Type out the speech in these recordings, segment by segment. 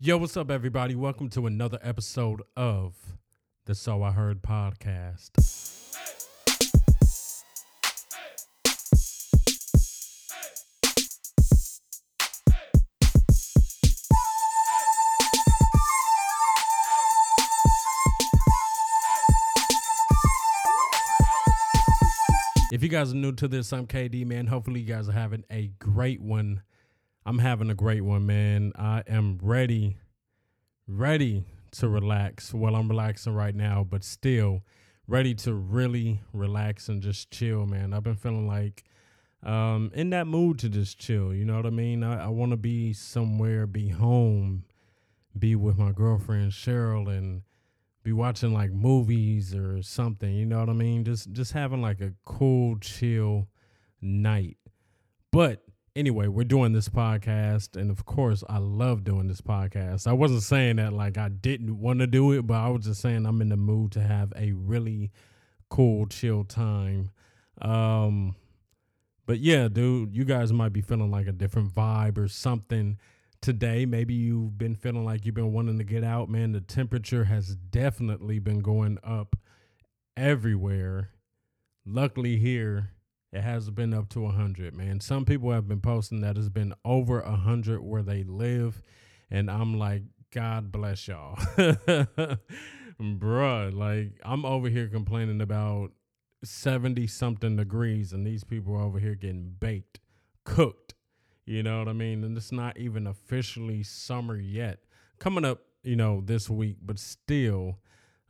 Yo, what's up, everybody? Welcome to another episode of the So I Heard podcast. If you guys are new to this, I'm KD, man. Hopefully, you guys are having a great one. I'm having a great one, man. I am ready, ready to relax. Well, I'm relaxing right now, but still ready to really relax and just chill, man. I've been feeling like um, in that mood to just chill. You know what I mean? I, I want to be somewhere, be home, be with my girlfriend Cheryl, and be watching like movies or something. You know what I mean? Just just having like a cool, chill night. But anyway, we're doing this podcast, and of course, I love doing this podcast. I wasn't saying that like I didn't want to do it, but I was just saying I'm in the mood to have a really cool, chill time. Um, but yeah, dude, you guys might be feeling like a different vibe or something today. Maybe you've been feeling like you've been wanting to get out, man. The temperature has definitely been going up everywhere. Luckily, here it has been up to 100, man. Some people have been posting that it's been over 100 where they live. And I'm like, God bless y'all. Bruh, like, I'm over here complaining about 70 something degrees, and these people are over here getting baked, cooked. You know what I mean? And it's not even officially summer yet. Coming up, you know, this week, but still,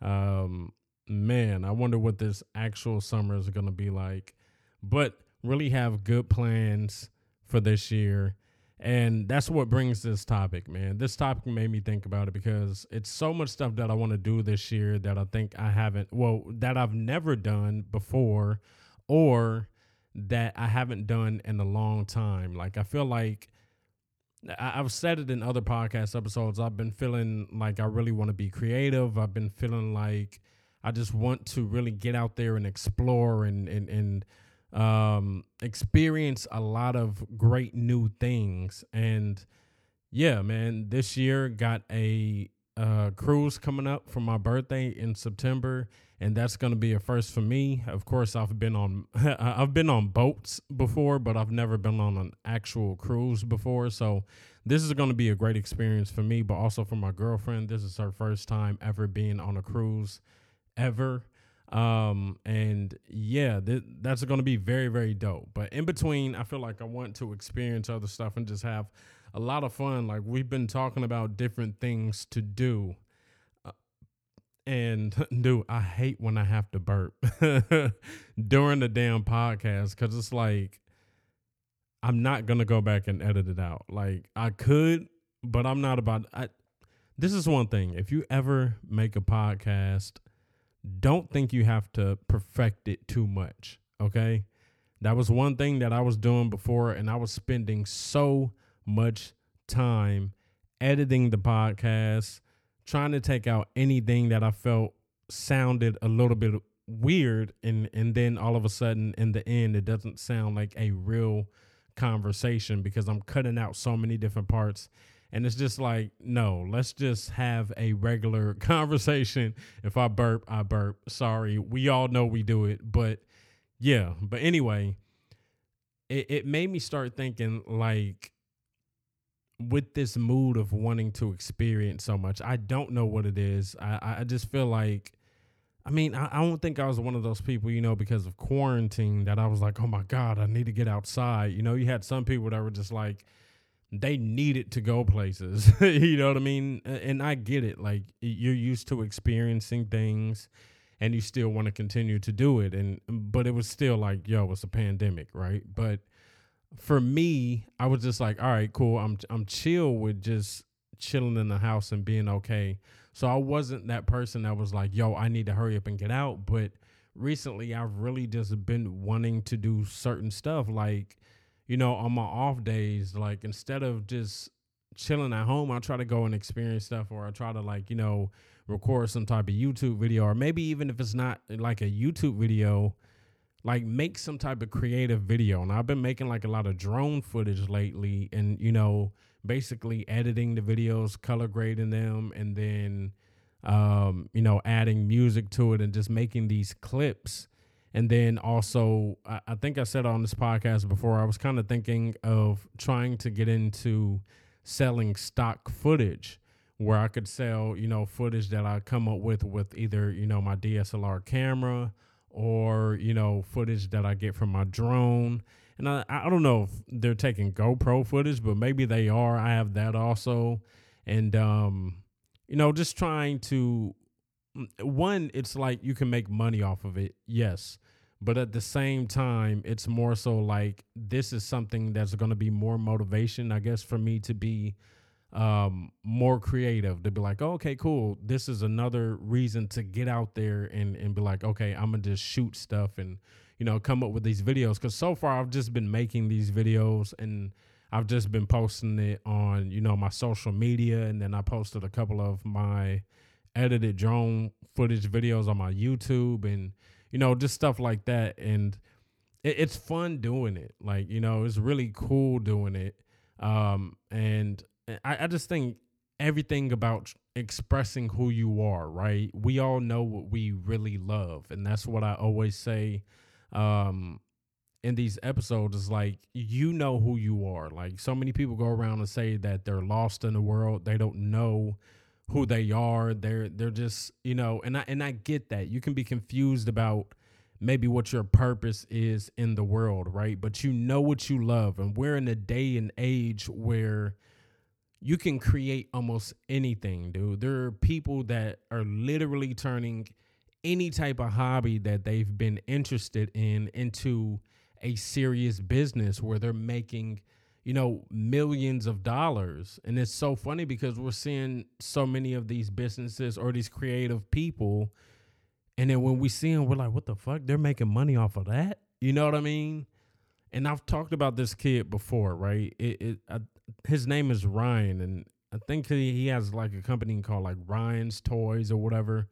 um, man, I wonder what this actual summer is going to be like. But really have good plans for this year. And that's what brings this topic, man. This topic made me think about it because it's so much stuff that I want to do this year that I think I haven't, well, that I've never done before or that I haven't done in a long time. Like, I feel like I've said it in other podcast episodes. I've been feeling like I really want to be creative. I've been feeling like I just want to really get out there and explore and, and, and, um experience a lot of great new things. And yeah man this year got a uh cruise coming up for my birthday in september and that's to be a first for me. Of course i've been on i've been on boats before but i've never been on an actual cruise before. So this is to be a great experience for me but also for my girlfriend. This is her first time ever being on a cruise ever um and yeah th- that's going to be very very dope. But in between i feel like i want to experience other stuff and just have a lot of fun. Like we've been talking about different things to do uh, and dude i hate when i have to burp during the damn podcast because it's like i'm not gonna go back and edit it out. Like i could but i'm not about I, this is one thing. If you ever make a podcast don't think you have to perfect it too much. Okay. That was one thing that I was doing before, and I was spending so much time editing the podcast, trying to take out anything that I felt sounded a little bit weird. And, and then all of a sudden, in the end, it doesn't sound like a real conversation because I'm cutting out so many different parts and it's just like, no, let's just have a regular conversation. If I burp, I burp. Sorry. We all know we do it. But yeah. But anyway, it, it made me start thinking like, with this mood of wanting to experience so much, I don't know what it is. I, I just feel like, I mean, I, I don't think I was one of those people, you know, because of quarantine that I was like, oh my God, I need to get outside. You know, you had some people that were just like, they needed to go places. you know what I mean? And I get it. Like you're used to experiencing things and you still want to continue to do it. And but it was still like, yo, it's a pandemic, right? But for me, I was just like, all right, cool. I'm I'm chill with just chilling in the house and being okay. So I wasn't that person that was like, yo, I need to hurry up and get out. But recently I've really just been wanting to do certain stuff like you know, on my off days, like instead of just chilling at home, I try to go and experience stuff or I try to like, you know, record some type of YouTube video or maybe even if it's not like a YouTube video, like make some type of creative video. And I've been making like a lot of drone footage lately and, you know, basically editing the videos, color grading them, and then um, you know, adding music to it and just making these clips. And then also, I, I think I said on this podcast before, I was kind of thinking of trying to get into selling stock footage where I could sell, you know, footage that I come up with with either, you know, my DSLR camera or, you know, footage that I get from my drone. And I, I don't know if they're taking GoPro footage, but maybe they are. I have that also. And um, you know, just trying to one, it's like you can make money off of it, yes. But at the same time, it's more so like this is something that's going to be more motivation, I guess, for me to be um more creative to be like oh, okay cool this is another reason to get out there and and be like okay i'm gonna just shoot stuff and you know come up with these videos because so far i've just been making these videos and I've just been posting it on, you know, my social media, and then I posted a couple of my edited drone footage videos on my YouTube, and you know, just stuff like that. And it, it's fun doing it. Like, you know, it's really cool doing it. Um, and I, I just think everything about expressing who you are, right? We all know what we really love, and that's what I always say. Um, in these episodes is like you know who you are. Like so many people go around and say that they're lost in the world. They don't know who they are. They're they're just, you know, and I and I get that. You can be confused about maybe what your purpose is in the world, right? But you know what you love. And we're in a day and age where you can create almost anything, dude. There are people that are literally turning any type of hobby that they've been interested in into a serious business where they're making you know millions of dollars. And it's so funny because we're seeing so many of these businesses or these creative people and then when we see them we're like what the fuck? They're making money off of that? You know what i mean? And i've talked about this kid before right? It, it I, his name is ryan and i think he, he has like a company called like ryan's toys or whatever.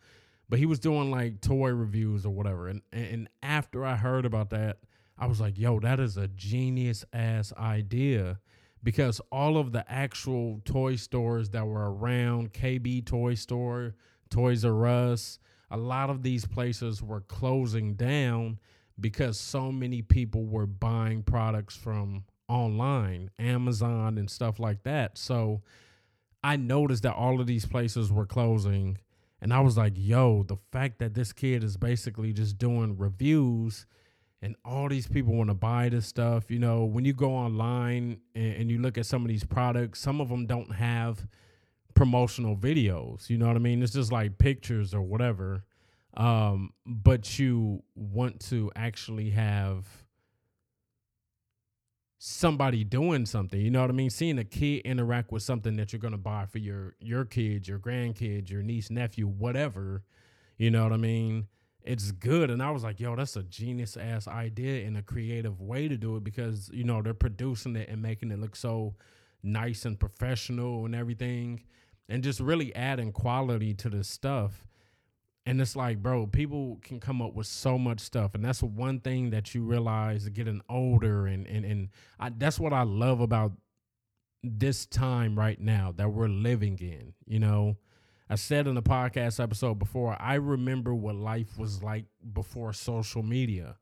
But he was doing like toy reviews or whatever. And and after i heard about that I was like, yo, that is a genius ass idea because all of the actual toy stores that were around, KB Toy Store, Toys R Us, a lot of these places were closing down because so many people were buying products from online, Amazon, and stuff like that. So I noticed that all of these places were closing. And I was like, yo, the fact that this kid is basically just doing reviews and all these people want to buy this stuff. You know, when you go online and, and, you look at some of these products, some of them don't have promotional videos. You know what I mean? It's just like pictures or whatever. Um, but you want to actually have somebody doing something. You know what I mean? Seeing a kid interact with something that you're gonna buy for your your kids, your grandkids, your niece, nephew, whatever. You know what I mean? It's good. And I was like, yo, that's a genius ass idea and a creative way to do it because, you know, they're producing it and making it look so nice and professional and everything and just really adding quality to the stuff. And it's like, bro, people can come up with so much stuff. And that's one thing that you realize getting older. And, and, and I, that's what I love about this time right now that we're living in, you know? I said in the podcast episode before, I remember what life was like before social media.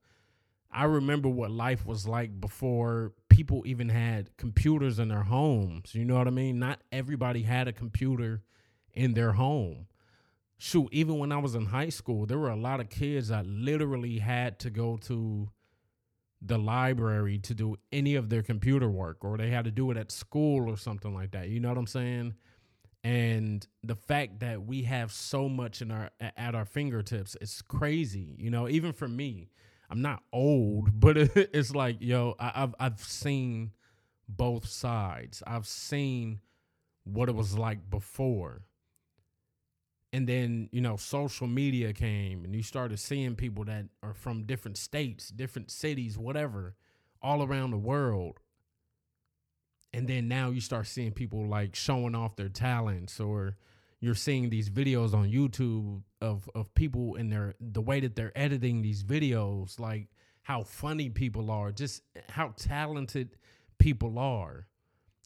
I remember what life was like before people even had computers in their homes. You know what I mean? Not everybody had a computer in their home. Shoot, even when I was in high school, there were a lot of kids that literally had to go to the library to do any of their computer work, or they had to do it at school or something like that. You know what I'm saying? And the fact that we have so much in our at our fingertips it's crazy you know even for me. I'm not old but it's like yo I, have i've seen both sides. I've seen what it was like before. And then you know social media came and you started seeing people that are from different states different cities whatever all around the world and then now you start seeing people like showing off their talents or you're seeing these videos on YouTube of of people and their the way that they're editing these videos like how funny people are just how talented people are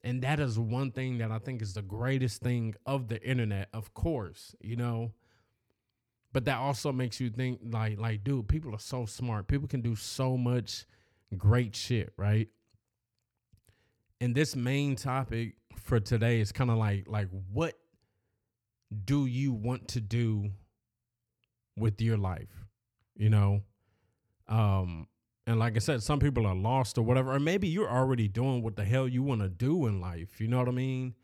And that is one thing that I think is the greatest thing of the internet, of course, you know. But that also makes you think like like dude, people are so smart. People can do so much great shit, right? And this main topic for today is kind of like like what do you want to do with your life? You know? Um and like I said, some people are lost or whatever, or maybe you're already doing what the hell you want to do in life. You know what I mean?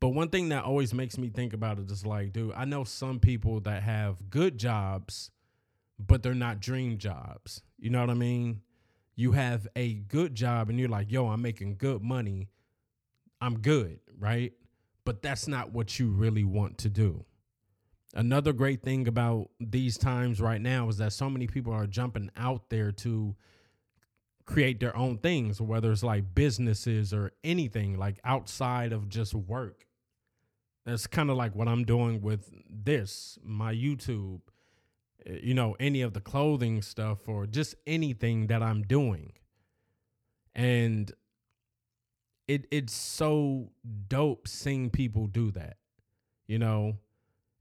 But one thing that always makes me think about it is like, dude, I know some people that have good jobs, but they're not dream jobs. You know what I mean? You have a good job and you're like, yo, I'm making good money. I'm good, right? But that's not what you really want to do. Another great thing about these times right now is that so many people are jumping out there to create their own things, whether it's like businesses or anything like outside of just work. That's kind of like what I'm doing with this, my YouTube, Eh, you know, any of the clothing stuff or just anything that I'm doing. And it it's so dope seeing people do that. You know,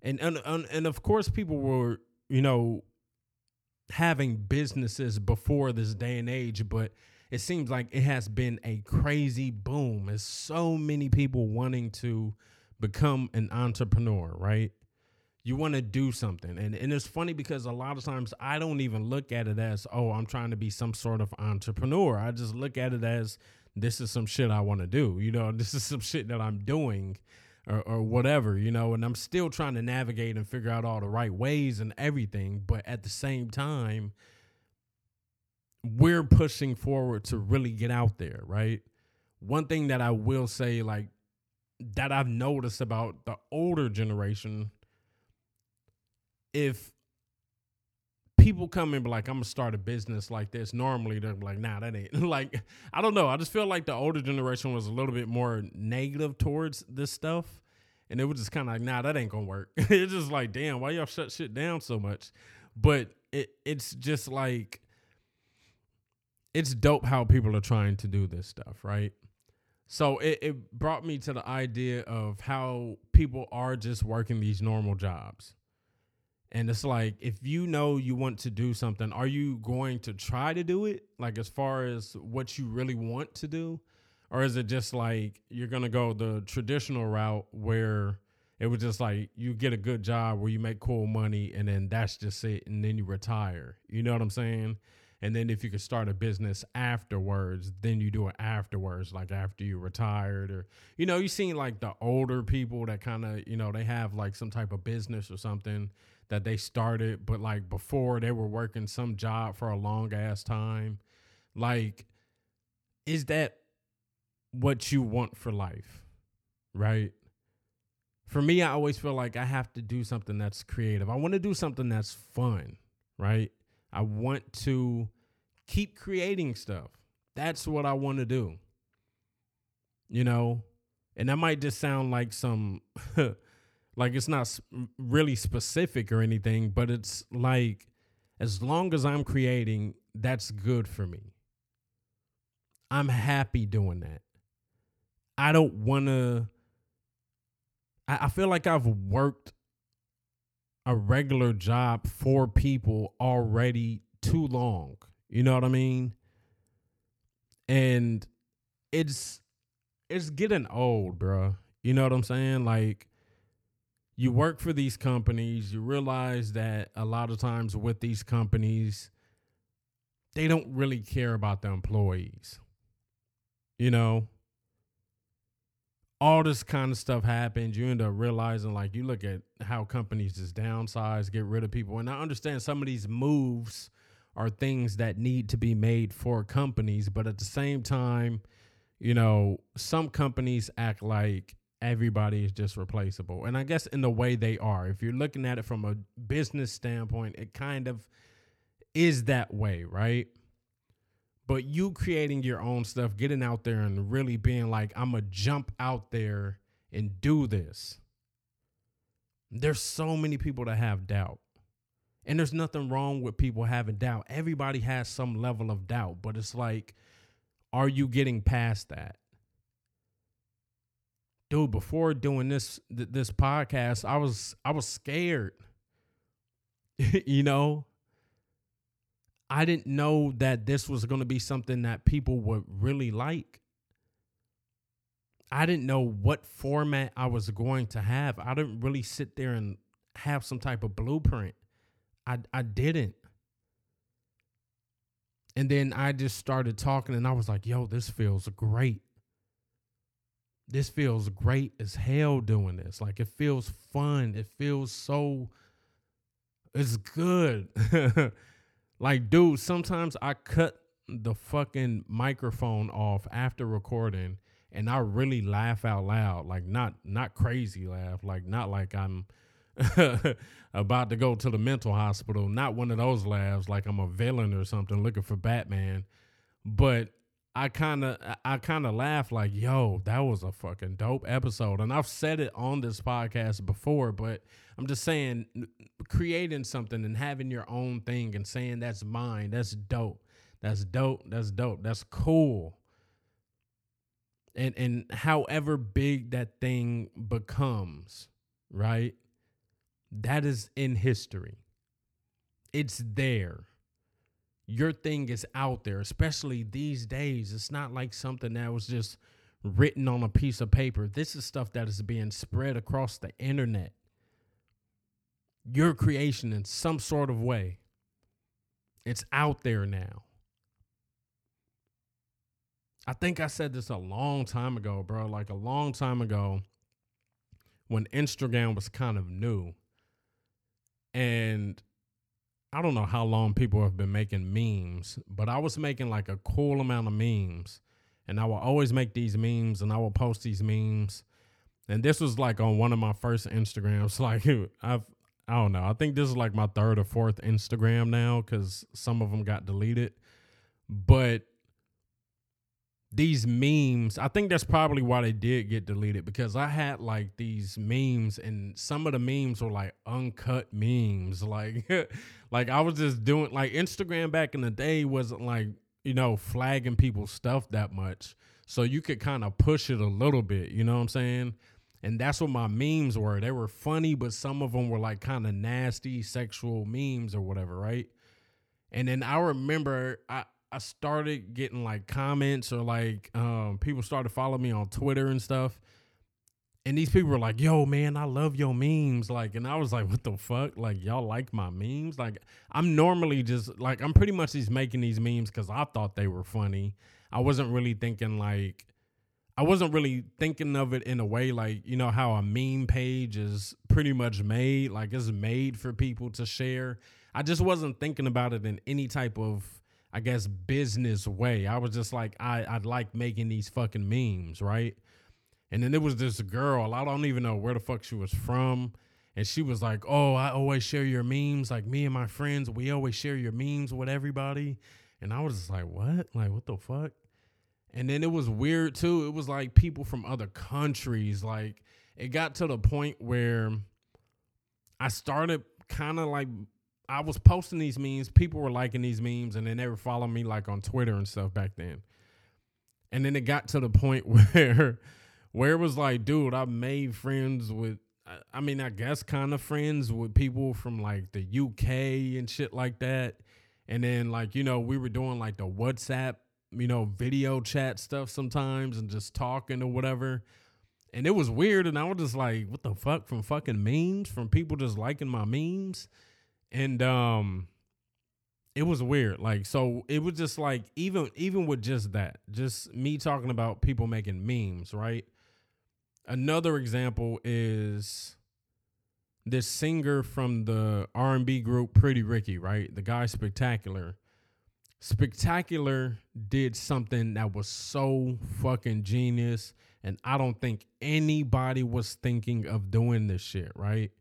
and and and of course people were you know having businesses before this day and age but it seems like it has been a crazy boom there's so many people wanting to become an entrepreneur right you want to do something and, and it's funny because a lot of times i don't even look at it as oh i'm trying to be some sort of entrepreneur i just look at it as this is some shit i want to do you know this is some shit that i'm doing or, or whatever, you know, and I'm still trying to navigate and figure out all the right ways and everything. But at the same time, we're pushing forward to really get out there, right? One thing that I will say, like, that I've noticed about the older generation, if people come be like, I'm gonna start a business like this. Normally they're like, nah, that ain't like I don't know. I just feel like the older generation was a little bit more negative towards this stuff. And it was just kind of like, nah, that ain't gonna work. it's just like, damn, why y'all shut shit down so much? But it it's just like it's dope how people are trying to do this stuff, right? So it, it brought me to the idea of how people are just working these normal jobs and it's like, if you know you want to do something, are you going to try to do it? Like, as far as what you really want to do? Or is it just like you're going to go the traditional route where it was just like you get a good job where you make cool money and then that's just it and then you retire? You know what I'm saying? And then if you could start a business afterwards, then you do it afterwards, like after you retired or, you know, you seen like the older people that kind of, you know, they have like some type of business or something that they started, but like before they were working some job for a long ass time. Like, is that what you want for life? Right? For me, I always feel like I have to do something that's creative. I want to do something that's fun, right? I want to keep creating stuff. That's what I want to do. You know, and that might just sound like some Like it's not really specific or anything, but it's like as long as I'm creating, that's good for me. I'm happy doing that. I don't want to. I, feel like I've worked a regular job for people already too long. You know what I mean? And it's it's getting old, bro. You know what I'm saying? Like you work for these companies, you realize that a lot of times with these companies, they don't really care about the employees. You know, all this kind of stuff happens. You end up realizing, like, you look at how companies just downsize, get rid of people. And I understand some of these moves are things that need to be made for companies, but at the same time, you know, some companies act like everybody is just replaceable. And I guess in the way they are, if you're looking at it from a business standpoint, it kind of is that way, right? But you creating your own stuff, getting out there and really being like, I'm going to jump out there and do this. There's so many people that have doubt. And there's nothing wrong with people having doubt. Everybody has some level of doubt, but it's like, are you getting past that? dude, before doing this th- this podcast, I was I was scared. you know, I didn't know that this was going to be something that people would really like. I didn't know what format I was going to have. I didn't really sit there and have some type of blueprint. I I didn't. And then I just started talking and I was like, yo, this feels great. This feels great as hell doing this. Like it feels fun. It feels so it's good. like, dude, sometimes I cut the fucking microphone off after recording and I really laugh out loud. Like not not crazy laugh. Like not like I'm about to go to the mental hospital. Not one of those laughs like I'm a villain or something looking for Batman. But I kind of I kind of laugh like, "Yo, that was a fucking dope episode." And I've said it on this podcast before, but I'm just saying creating something and having your own thing and saying that's mine, that's dope. That's dope. That's dope. That's cool. And and however big that thing becomes, right? That is in history. It's there. Your thing is out there, especially these days. It's not like something that was just written on a piece of paper. This is stuff that is being spread across the internet. Your creation in some sort of way. It's out there now. I think I said this a long time ago, bro. Like a long time ago when Instagram was kind of new. And I don't know how long people have been making memes, but I was making like a cool amount of memes. And I will always make these memes and I will post these memes. And this was like on one of my first Instagrams. Like I've I don't know. I think this is like my third or fourth Instagram now because some of them got deleted. But these memes, I think that's probably why they did get deleted because I had like these memes and some of the memes were like uncut memes. Like like I was just doing like Instagram back in the day wasn't like, you know, flagging people's stuff that much. So you could kind of push it a little bit, you know what I'm saying? And that's what my memes were. They were funny, but some of them were like kind of nasty sexual memes or whatever, right? And then I remember I I started getting like comments or like um, people started following me on Twitter and stuff. And these people were like, yo, man, I love your memes. Like, and I was like, what the fuck? Like, y'all like my memes? Like, I'm normally just like, I'm pretty much just making these memes because I thought they were funny. I wasn't really thinking like, I wasn't really thinking of it in a way like, you know, how a meme page is pretty much made, like it's made for people to share. I just wasn't thinking about it in any type of I guess business way. I was just like, I I like making these fucking memes, right? And then there was this girl, I don't even know where the fuck she was from. And she was like, Oh, I always share your memes. Like me and my friends, we always share your memes with everybody. And I was just like, What? Like, what the fuck? And then it was weird too. It was like people from other countries. Like, it got to the point where I started kind of like I was posting these memes, people were liking these memes, and then they were following me like on Twitter and stuff back then. And then it got to the point where where it was like, dude, I made friends with I mean, I guess kind of friends with people from like the UK and shit like that. And then like, you know, we were doing like the WhatsApp, you know, video chat stuff sometimes and just talking or whatever. And it was weird and I was just like, what the fuck from fucking memes from people just liking my memes and um it was weird like so it was just like even even with just that just me talking about people making memes right? Another example is this singer from the r&b group pretty ricky right? The guy spectacular. Spectacular did something that was so fucking genius and i don't think anybody was thinking of doing this shit right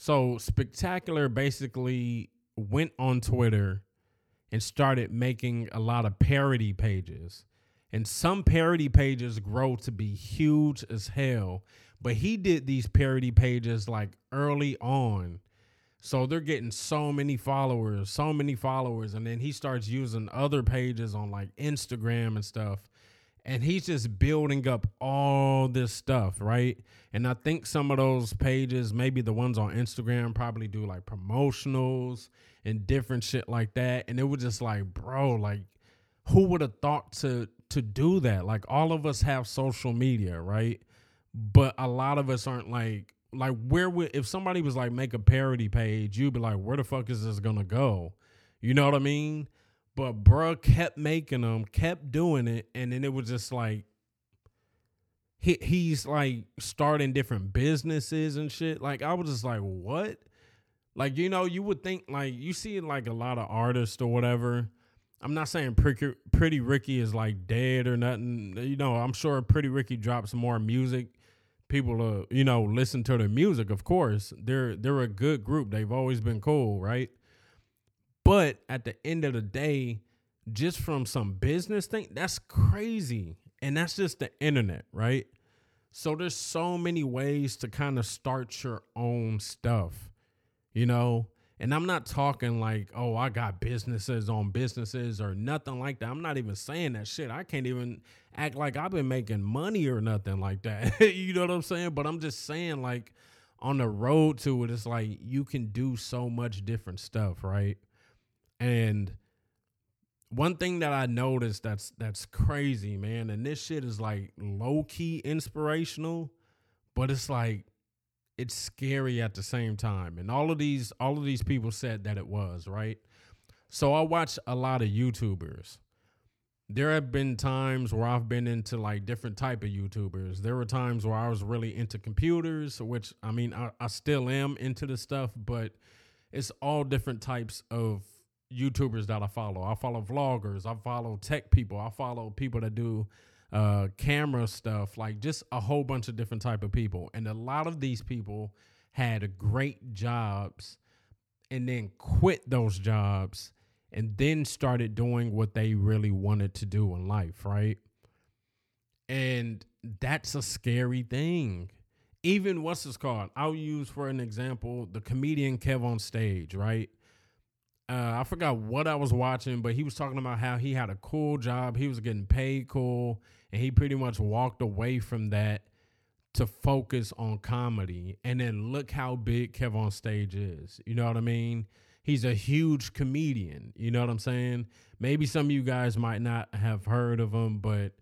so Spectacular basically went on Twitter and started making a lot of parody pages. And some parody pages grow to be huge as hell. But he did these parody pages like early on. So they're getting so many followers, so many followers. And then he starts using other pages on like Instagram and stuff. And he's just building up all this stuff, right? And I think some of those pages, maybe the ones on Instagram, probably do like promotionals and different shit like that. And it was just like, bro, like, who would have thought to to do that? Like, all of us have social media, right? But a lot of us aren't like, like, where would if somebody was like make a parody page, you'd be like, where the fuck is this gonna go? You know what I mean? But bruh kept making them, kept doing it, and then it was just like he he's like starting different businesses and shit. Like I was just like, what? Like you know, you would think like you see like a lot of artists or whatever. I'm not saying Pretty, Pretty Ricky is like dead or nothing. You know, I'm sure Pretty Ricky drops more music. People, uh, you know, listen to their music. Of course, they're they're a good group. They've always been cool, right? But at the end of the day, just from some business thing, that's crazy. And that's just the internet, right? So there's so many ways to kind of start your own stuff, you know? And I'm not talking like, oh, I got businesses on businesses or nothing like that. I'm not even saying that shit. I can't even act like I've been making money or nothing like that. you know what I'm saying? But I'm just saying, like, on the road to it, it's like you can do so much different stuff, right? And one thing that I noticed that's that's crazy, man, and this shit is like low key inspirational, but it's like it's scary at the same time. And all of these all of these people said that it was, right? So I watch a lot of YouTubers. There have been times where I've been into like different type of YouTubers. There were times where I was really into computers, which I mean I, I still am into the stuff, but it's all different types of YouTubers that I follow. I follow vloggers. I follow tech people. I follow people that do uh, camera stuff, like just a whole bunch of different type of people. And a lot of these people had great jobs and then quit those jobs and then started doing what they really wanted to do in life, right? And that's a scary thing. Even what's this called? I'll use for an example the comedian Kev on stage, right? Uh, I forgot what I was watching, but he was talking about how he had a cool job, he was getting paid cool, and he pretty much walked away from that to focus on comedy. And then look how big Kev on stage is. You know what I mean? He's a huge comedian. You know what I'm saying? Maybe some of you guys might not have heard of him, but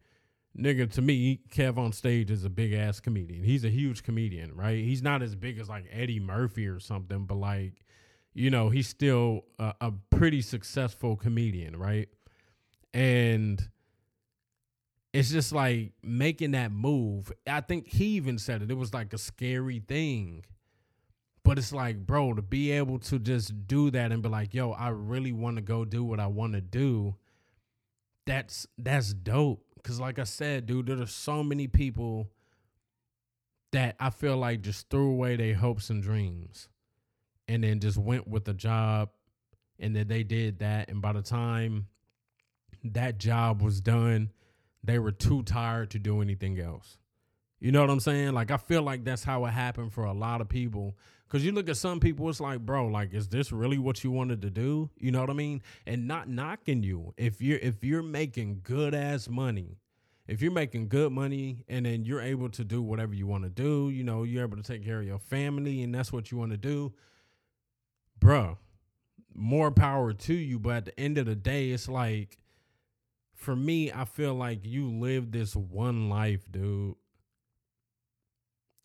nigga, to me, Kev on stage is a big ass comedian. He's a huge comedian, right? He's not as big as like Eddie Murphy or something, but like you know, he's still a, a pretty successful comedian, right? And it's just like making that move. I think he even said it. It was like a scary thing. But it's like, bro, to be able to just do that and be like, yo, I really want to go do what I want to do. That's that's dope. Cause like I said, dude, there are so many people that I feel like just threw away their hopes and dreams and then just went with the job and then they did that and by the time that job was done they were too tired to do anything else. You know what i'm saying? Like i feel like that's how it happened for a lot of people because you look at some people it's like bro like is this really what you wanted to do? You know what i mean? And not knocking you if you're if you're making good ass money if you're making good money and then you're able to do whatever you want to do you know you're able to take care of your family and that's what you want to do bruh, more power to you. But at the end of the day, it's like, for me, I feel like you live this one life, dude.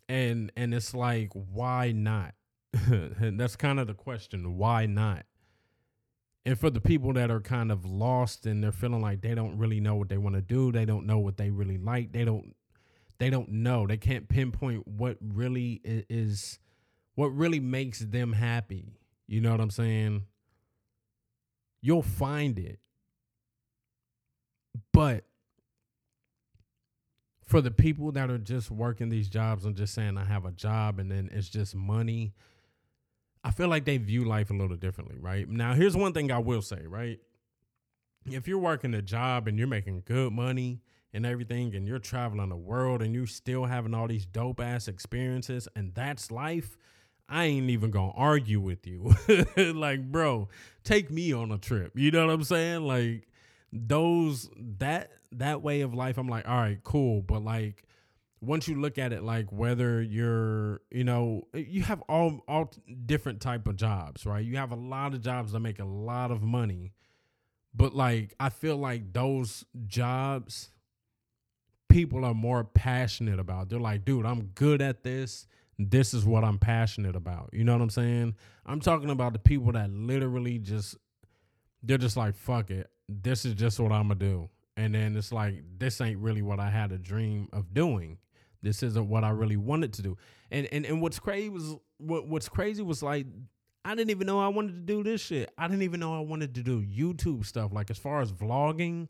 And and it's like, why not? and that's kind of the question. Why not? And for the people that are kind of lost and they're feeling like they don't really know what they want to do, they don't know what they really like, they don't they don't know. They can't pinpoint what really is what really makes them happy. You know what I'm saying? You'll find it. But for the people that are just working these jobs and just saying I have a job and then it's just money, I feel like they view life a little differently, right? Now, here's one thing I will say, right? If you're working a job and you're making good money and everything and you're traveling the world and you're still having all these dope ass experiences and that's life, I ain't even gonna argue with you. like, bro, take me on a trip. You know what I'm saying? Like, those that that way of life, I'm like, all right, cool. But like once you look at it like whether you're you know you have all all different type of jobs right you have a lot of jobs that make a lot of money but like i feel like those jobs people are more passionate about they're like dude i'm good at this this is what i'm passionate about you know what i'm saying i'm talking about the people that literally just they're just like fuck it this is just what i'm gonna do and then it's like this ain't really what i had a dream of doing this isn't what I really wanted to do. And and and what's crazy was what what's crazy was like I didn't even know I wanted to do this shit. I didn't even know I wanted to do YouTube stuff. Like as far as vlogging,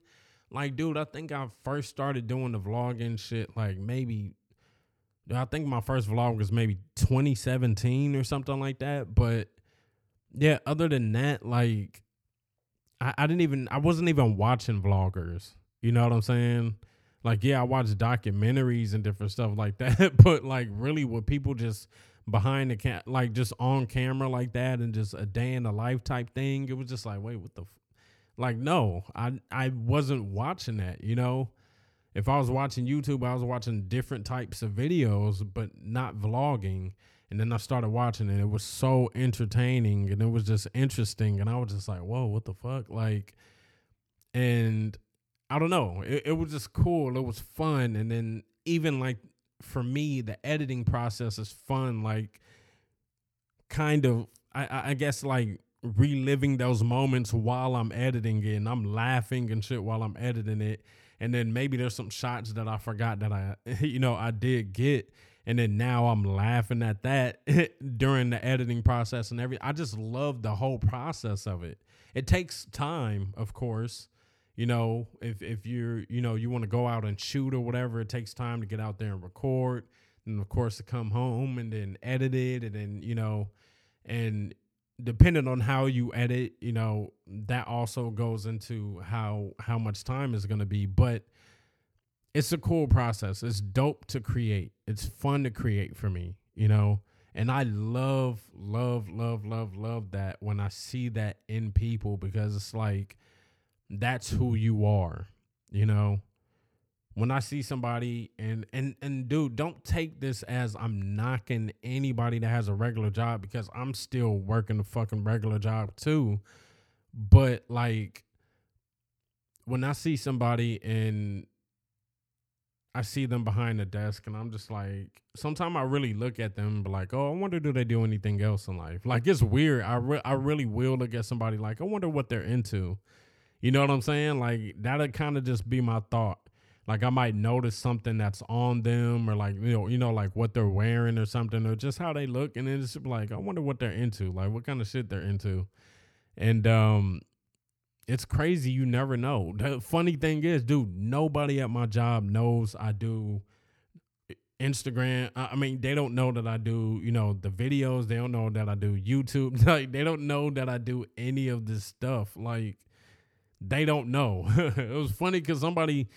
like dude, I think I first started doing the vlogging shit like maybe I think my first vlog was maybe 2017 or something like that. But yeah, other than that, like I, I didn't even I wasn't even watching vloggers. You know what I'm saying? like yeah, I watched documentaries and different stuff like that, but like really with people just behind the cat like just on camera like that and just a day in the life type thing, it was just like, wait, what the f-? like no, I I wasn't watching that, you know? If I was watching YouTube, I was watching different types of videos, but not vlogging. And then I started watching it. It was so entertaining and it was just interesting. And I was just like, whoa, what the fuck? Like, and I don't know. It, it was just cool. It was fun. And then even like for me, the editing process is fun. Like kind of, I, I guess like reliving those moments while I'm editing it and I'm laughing and shit while I'm editing it. And then maybe there's some shots that I forgot that I, you know, I did get. And then now I'm laughing at that during the editing process and everything. I just love the whole process of it. It takes time, of course you know if if you're you know you want to go out and shoot or whatever it takes time to get out there and record and of course to come home and then edit it and then you know and depending on how you edit you know that also goes into how how much time is going to be but it's a cool process. It's dope to create. It's fun to create for me you know? And i love love love love love that when i see that in people because it's like that's who you are, you know. When I see somebody and and and dude, don't take this as I'm knocking anybody that has a regular job because I'm still working a fucking regular job too. But like when I see somebody and I see them behind the desk and I'm just like sometimes I really look at them be like, "Oh, I wonder do they do anything else in life?" Like it's weird. I re- I really will look at somebody like, "I wonder what they're into." You know what I'm saying? Like that'll kind of just be my thought. Like I might notice something that's on them or like you know, you know, like what they're wearing or something, or just how they look, and then it's like, I wonder what they're into, like what kind of shit they're into. And um it's crazy, you never know. The funny thing is, dude, nobody at my job knows I do Instagram. I mean, they don't know that I do, you know, the videos. They don't know that I do YouTube. Like, they don't know that I do any of this stuff. Like, they don't know. it was funny because somebody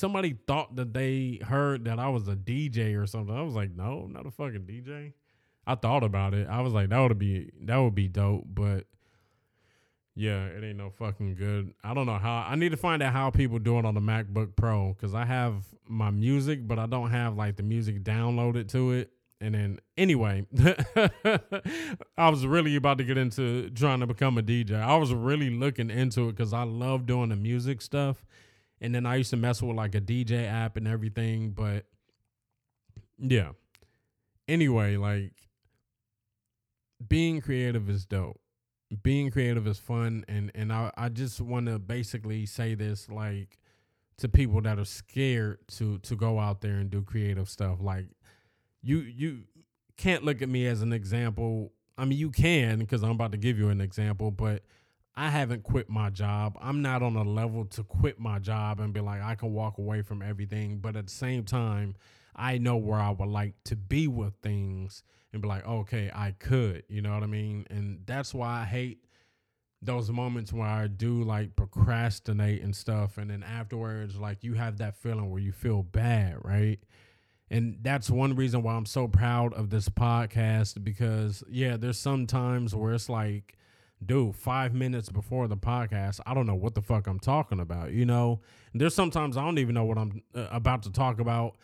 somebody thought that they heard that I was a DJ or something. I was like, no, I'm not a fucking DJ. I thought about it. I was like, that would be that would be dope, but yeah, it ain't no fucking good. I don't know how. I need to find out how people do it on the MacBook Pro because I have my music, but I don't have like the music downloaded to it. And then anyway, I was really about to get into trying to become a DJ. I was really looking into it because I love doing the music stuff. And then I used to mess with like a DJ app and everything. But yeah. Anyway, like being creative is dope. Being creative is fun. And, and I, I just want to basically say this like to people that are scared to to go out there and do creative stuff. Like you you can't look at me as an example. I mean, you can because I'm about to give you an example, but I haven't quit my job. I'm not on a level to quit my job and be like, I can walk away from everything. But at the same time, I know where I would like to be with things and be like, okay, I could. You know what I mean? And that's why I hate those moments where I do like procrastinate and stuff. And then afterwards, like you have that feeling where you feel bad, right? and that's one reason why I'm so proud of this podcast because yeah, there's some times where it's like dude, five minutes before the podcast, I don't know what the fuck I'm talking about. You know, there's sometimes I don't even know what I'm uh, about to talk about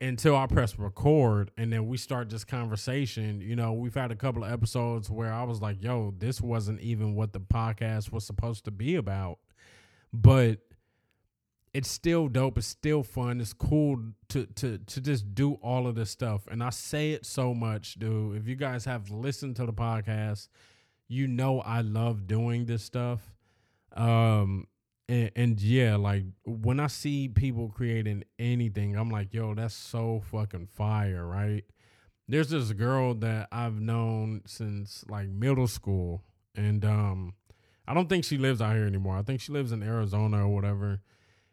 until I press record and then we start this conversation. You know, we've had a couple of episodes where I was like, yo, this wasn't even what the podcast was supposed to be about. But it's still dope. It's still fun. It's cool to to to just do all of this stuff. And I say it so much, dude. If you guys have listened to the podcast, you know I love doing this stuff. Um and, and yeah, like when I see people creating anything, I'm like, yo, that's so fucking fire, right? There's this girl that I've known since like middle school, and um, I don't think she lives out here anymore. I think she lives in Arizona or whatever.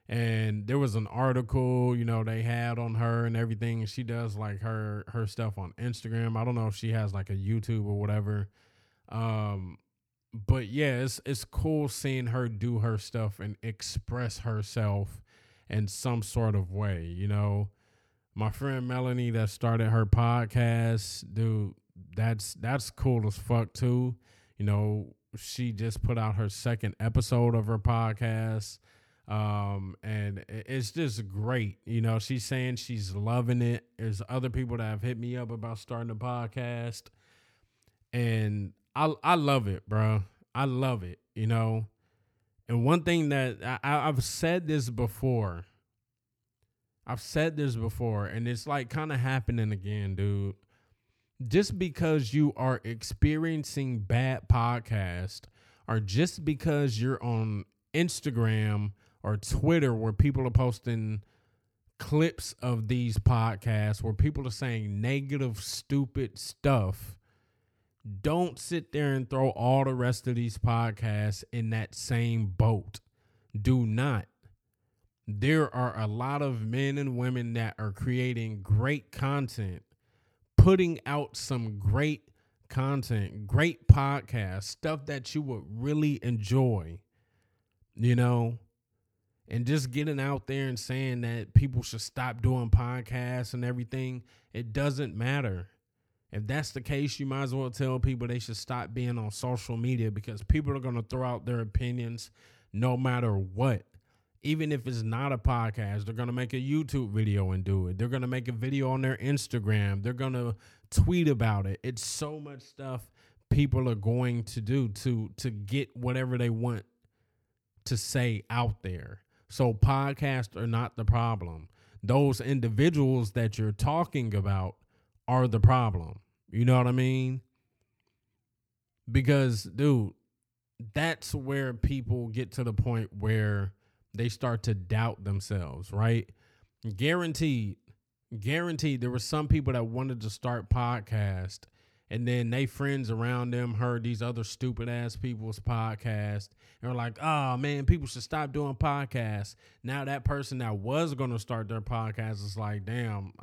And there was an article, you know, they had on her and everything. She does like her her stuff on Instagram. I don't know if she has like a YouTube or whatever. Um, but yeah, it's it's cool seeing her do her stuff and express herself in some sort of way. You know, my friend Melanie that started her podcast, dude, that's that's cool as fuck too. You know, she just put out her second episode of her podcast. Um, and it's just great. You know, she's saying she's loving it. There's other people that have hit me up about starting a podcast. And I I love it, bro. I love it, you know. And one thing that I, I've said this before. I've said this before, and it's like kind of happening again, dude. Just because you are experiencing bad podcast, or just because you're on Instagram or Twitter where people are posting clips of these podcasts where people are saying negative, stupid stuff don't sit there and throw all the rest of these podcasts in that same boat. Do not. There are a lot of men and women that are creating great content, putting out some great content, great podcasts, stuff that you would really enjoy, you know, and just getting out there and saying that people should stop doing podcasts and everything. It doesn't matter. If that's the case, you might as well tell people they should stop being on social media because people are going to throw out their opinions no matter what. Even if it's not a podcast, they're going to make a YouTube video and do it. They're going to make a video on their Instagram. They're going to tweet about it. It's so much stuff people are going to do to to get whatever they want to say out there. So podcasts are not the problem. Those individuals that you're talking about are the problem. You know what I mean? Because, dude, that's where people get to the point where they start to doubt themselves, right? Guaranteed, guaranteed, there were some people that wanted to start podcast and then they friends around them heard these other stupid ass people's podcast and were like, oh man, people should stop doing podcasts. Now that person that was gonna start their podcast is like, damn,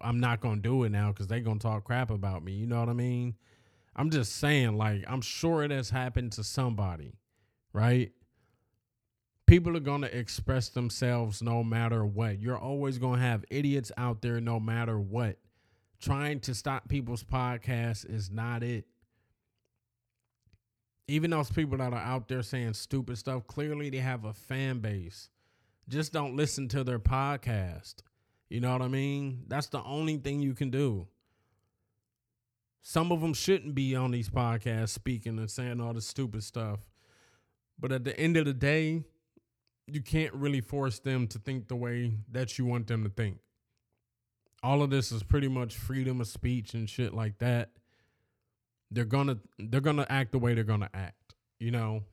I'm not gonna do it now because they're gonna talk crap about me. You know what I mean? I'm just saying, like, I'm sure it has happened to somebody, right? People are gonna express themselves no matter what. You're always gonna have idiots out there no matter what. Trying to stop people's podcasts is not it. Even those people that are out there saying stupid stuff, clearly they have a fan base. Just don't listen to their podcast. You know what I mean? That's the only thing you can do. Some of them shouldn't be on these podcasts speaking and saying all this stupid stuff. But at the end of the day, you can't really force them to think the way that you want them to think. All of this is pretty much freedom of speech and shit like that. They're gonna they're gonna act the way they're gonna act, you know.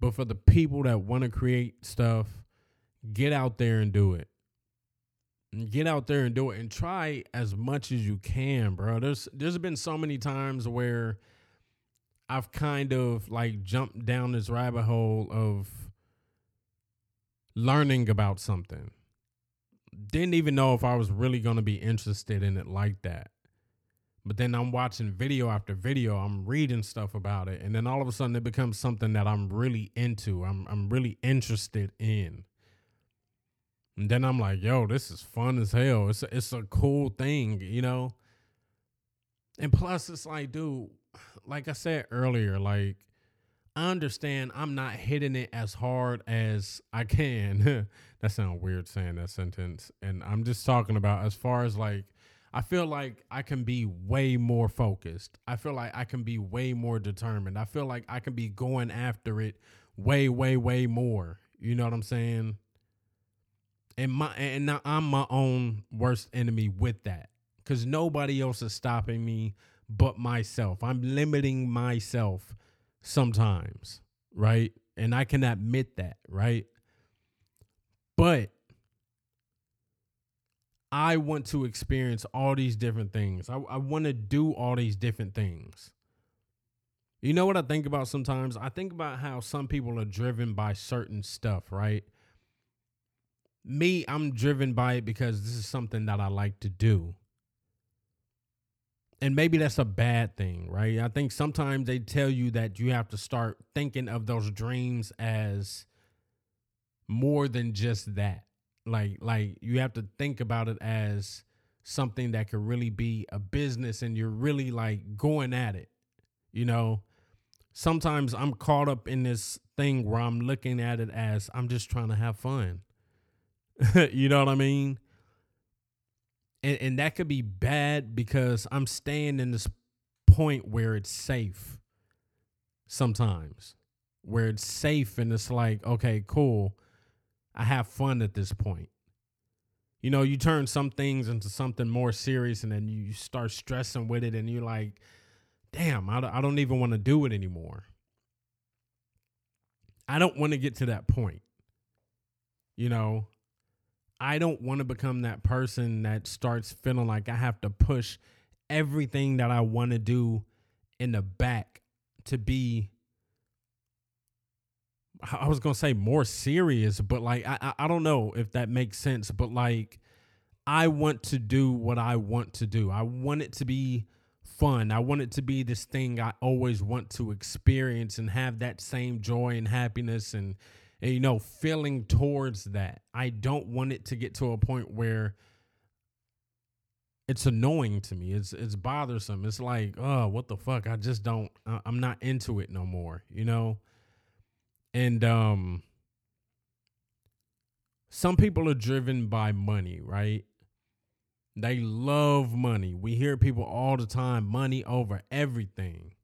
But for the people that want to create stuff, get out there and do it get out there and do it and try as much as you can, bro. There's there's been so many times where I've kind of like jumped down this rabbit hole of learning about something. Didn't even know if I was really going to be interested in it like that. But then I'm watching video after video, I'm reading stuff about it, and then all of a sudden it becomes something that I'm really into. I'm I'm really interested in. And then I'm like, yo, this is fun as hell. It's a, it's a cool thing, you know. And plus, it's like, dude, like I said earlier, like I understand I'm not hitting it as hard as I can. that sounds weird saying that sentence. And I'm just talking about as far as like I feel like I can be way more focused. I feel like I can be way more determined. I feel like I can be going after it way, way, way more. You know what I'm saying? And my and I'm my own worst enemy with that. Cause nobody else is stopping me but myself. I'm limiting myself sometimes, right? And I can admit that, right? But I want to experience all these different things. I, I want to do all these different things. You know what I think about sometimes? I think about how some people are driven by certain stuff, right? Me, I'm driven by it because this is something that I like to do. And maybe that's a bad thing, right? I think sometimes they tell you that you have to start thinking of those dreams as more than just that like like you have to think about it as something that could really be a business and you're really like going at it you know sometimes i'm caught up in this thing where i'm looking at it as i'm just trying to have fun you know what i mean and and that could be bad because i'm staying in this point where it's safe sometimes where it's safe and it's like okay cool I have fun at this point. You know, you turn some things into something more serious and then you start stressing with it and you're like, damn, I, I don't even want to do it anymore. I don't want to get to that point. You know, I don't want to become that person that starts feeling like I have to push everything that I want to do in the back to be I was gonna say more serious, but like I I don't know if that makes sense, but like I want to do what I want to do. I want it to be fun. I want it to be this thing I always want to experience and have that same joy and happiness and, and you know feeling towards that. I don't want it to get to a point where it's annoying to me. It's it's bothersome. It's like, oh, what the fuck? I just don't. I'm not into it no more. You know. And um some people are driven by money, right? They love money. We hear people all the time, money over everything.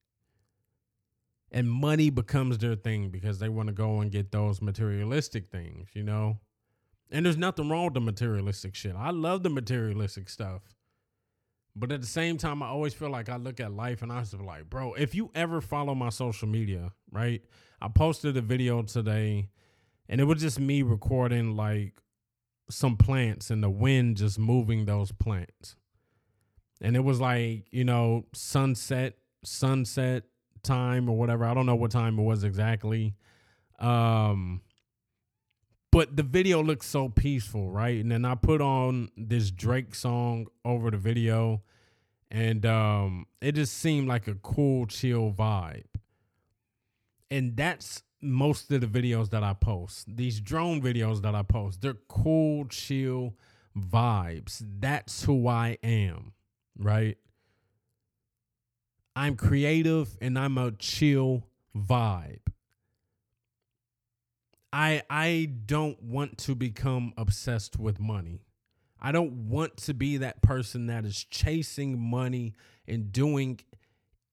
And money becomes their thing because they want to go and get those materialistic things, you know? And there's nothing wrong with the materialistic shit. I love the materialistic stuff. But at the same time, I always feel like I look at life and I was like, bro, if you ever follow my social media, right? I posted a video today and it was just me recording like some plants and the wind just moving those plants. And it was like, you know, sunset, sunset time or whatever. I don't know what time it was exactly. Um but the video looks so peaceful, right? And then I put on this Drake song over the video and um it just seemed like a cool chill vibe and that's most of the videos that I post. These drone videos that I post, they're cool, chill vibes. That's who I am, right? I'm creative and I'm a chill vibe. I I don't want to become obsessed with money. I don't want to be that person that is chasing money and doing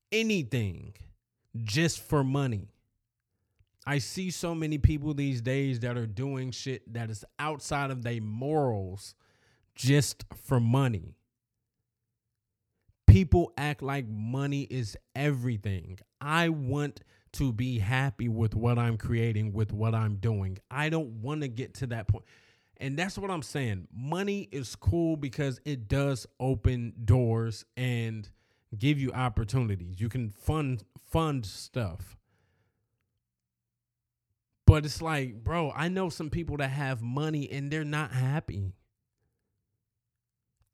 anything just for money. I see so many people these days that are doing shit that is outside of their morals just for money. People act like money is everything. I want to be happy with what I'm creating, with what I'm doing. I don't want to get to that point. And that's what I'm saying. Money is cool because it does open doors and give you opportunities. You can fund fund stuff. But it's like, bro, I know some people that have money and they're not happy.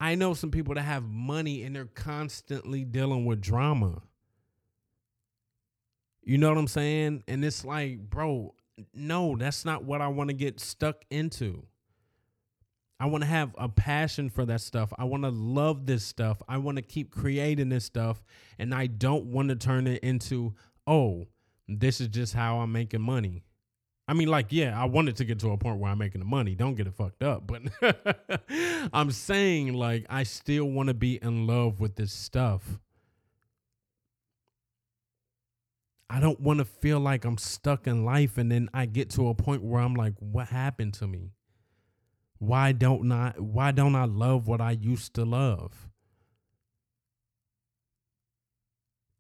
I know some people that have money and they're constantly dealing with drama. You know what I'm saying? And it's like, bro, no, that's not what I want to get stuck into. I want to have a passion for that stuff. I want to love this stuff. I want to keep creating this stuff. And I don't want to turn it into, oh, this is just how I'm making money. I mean, like, yeah, I wanted to get to a point where I'm making the money. Don't get it fucked up. But I'm saying, like, I still want to be in love with this stuff. I don't want to feel like I'm stuck in life and then I get to a point where I'm like, what happened to me? Why don't I why don't I love what I used to love?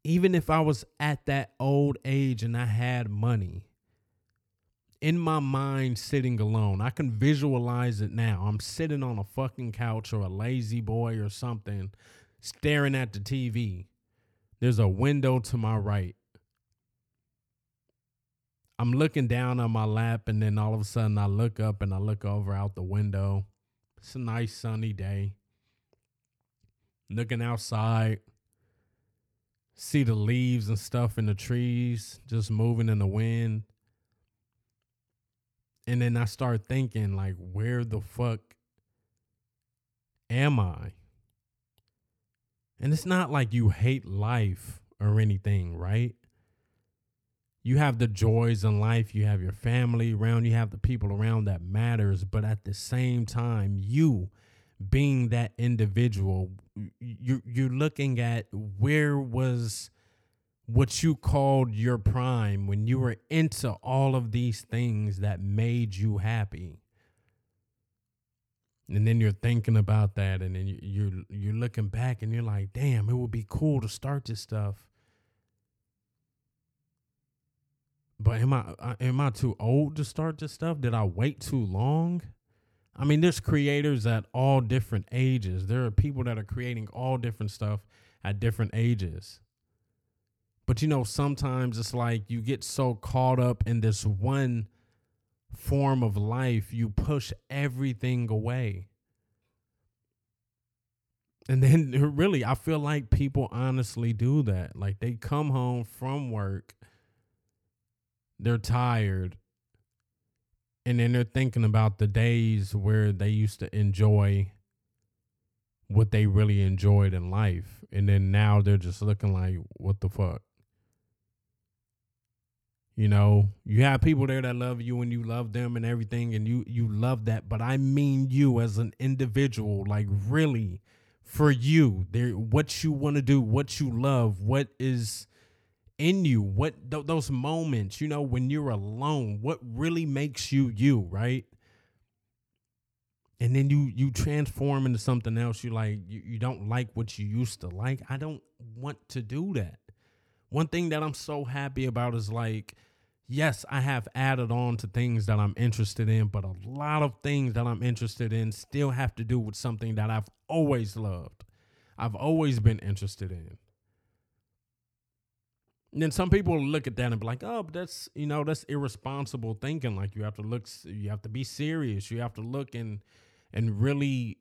Even if I was at that old age and I had money, in my mind sitting alone, I can visualize it now. I'm sitting on a fucking couch or a lazy boy or something, staring at the TV. There's a window to my right I'm looking down on my lap, and then all of a sudden I look up and I look over out the window. It's a nice sunny day. Looking outside, see the leaves and stuff in the trees just moving in the wind. And then I start thinking, like, where the fuck am I? And it's not like you hate life or anything, right? you have the joys in life you have your family around you have the people around that matters but at the same time you being that individual you you're looking at where was what you called your prime when you were into all of these things that made you happy and then you're thinking about that and then you're you're looking back and you're like damn it would be cool to start this stuff But am I am I too old to start this stuff? Did I wait too long? I mean, there's creators at all different ages. There are people that are creating all different stuff at different ages. But you know, sometimes it's like you get so caught up in this one form of life, you push everything away. And then really, I feel like people honestly do that. Like they come home from work they're tired and then they're thinking about the days where they used to enjoy what they really enjoyed in life and then now they're just looking like what the fuck you know you have people there that love you and you love them and everything and you you love that but i mean you as an individual like really for you there what you want to do what you love what is in you what th- those moments you know when you're alone what really makes you you right? And then you you transform into something else you like you, you don't like what you used to like. I don't want to do that one thing that i'm so happy about is like yes i have added on to things that i'm interested in but a lot of things that i'm interested in still have to do with something that i've always loved i've always been interested in and then some people look at that and be like, "Oh, but that's you know that's irresponsible thinking. Like you have to look, you have to be serious. You have to look and and really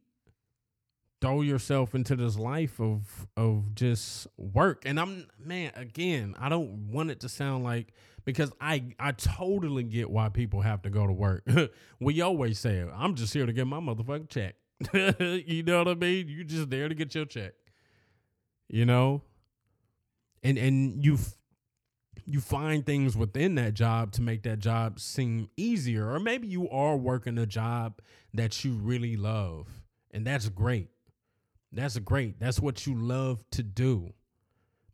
throw yourself into this life of of just work." And I'm man, again, I don't want it to sound like because I I totally get why people have to go to work. we always say, "I'm just here to get my motherfucking check." you know what I mean? You're just there to get your check. You know, and and you you find things within that job to make that job seem easier or maybe you are working a job that you really love and that's great that's great. That's what you love to do.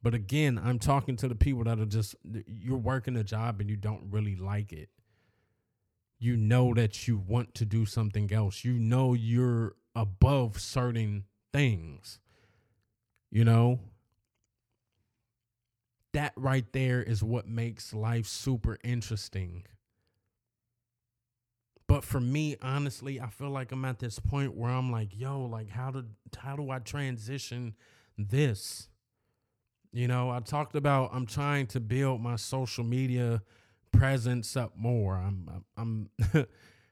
But again i'm talking to the people that are just you're working a job and you don't really like it. You know that you want to do something else. You know you're above certain things you know? That right there is what makes life super interesting. But for me, honestly, I feel like I'm at this point where I'm like, yo, like how do how do I transition this? You know, I talked about I'm trying to build my social media presence up more. I'm I'm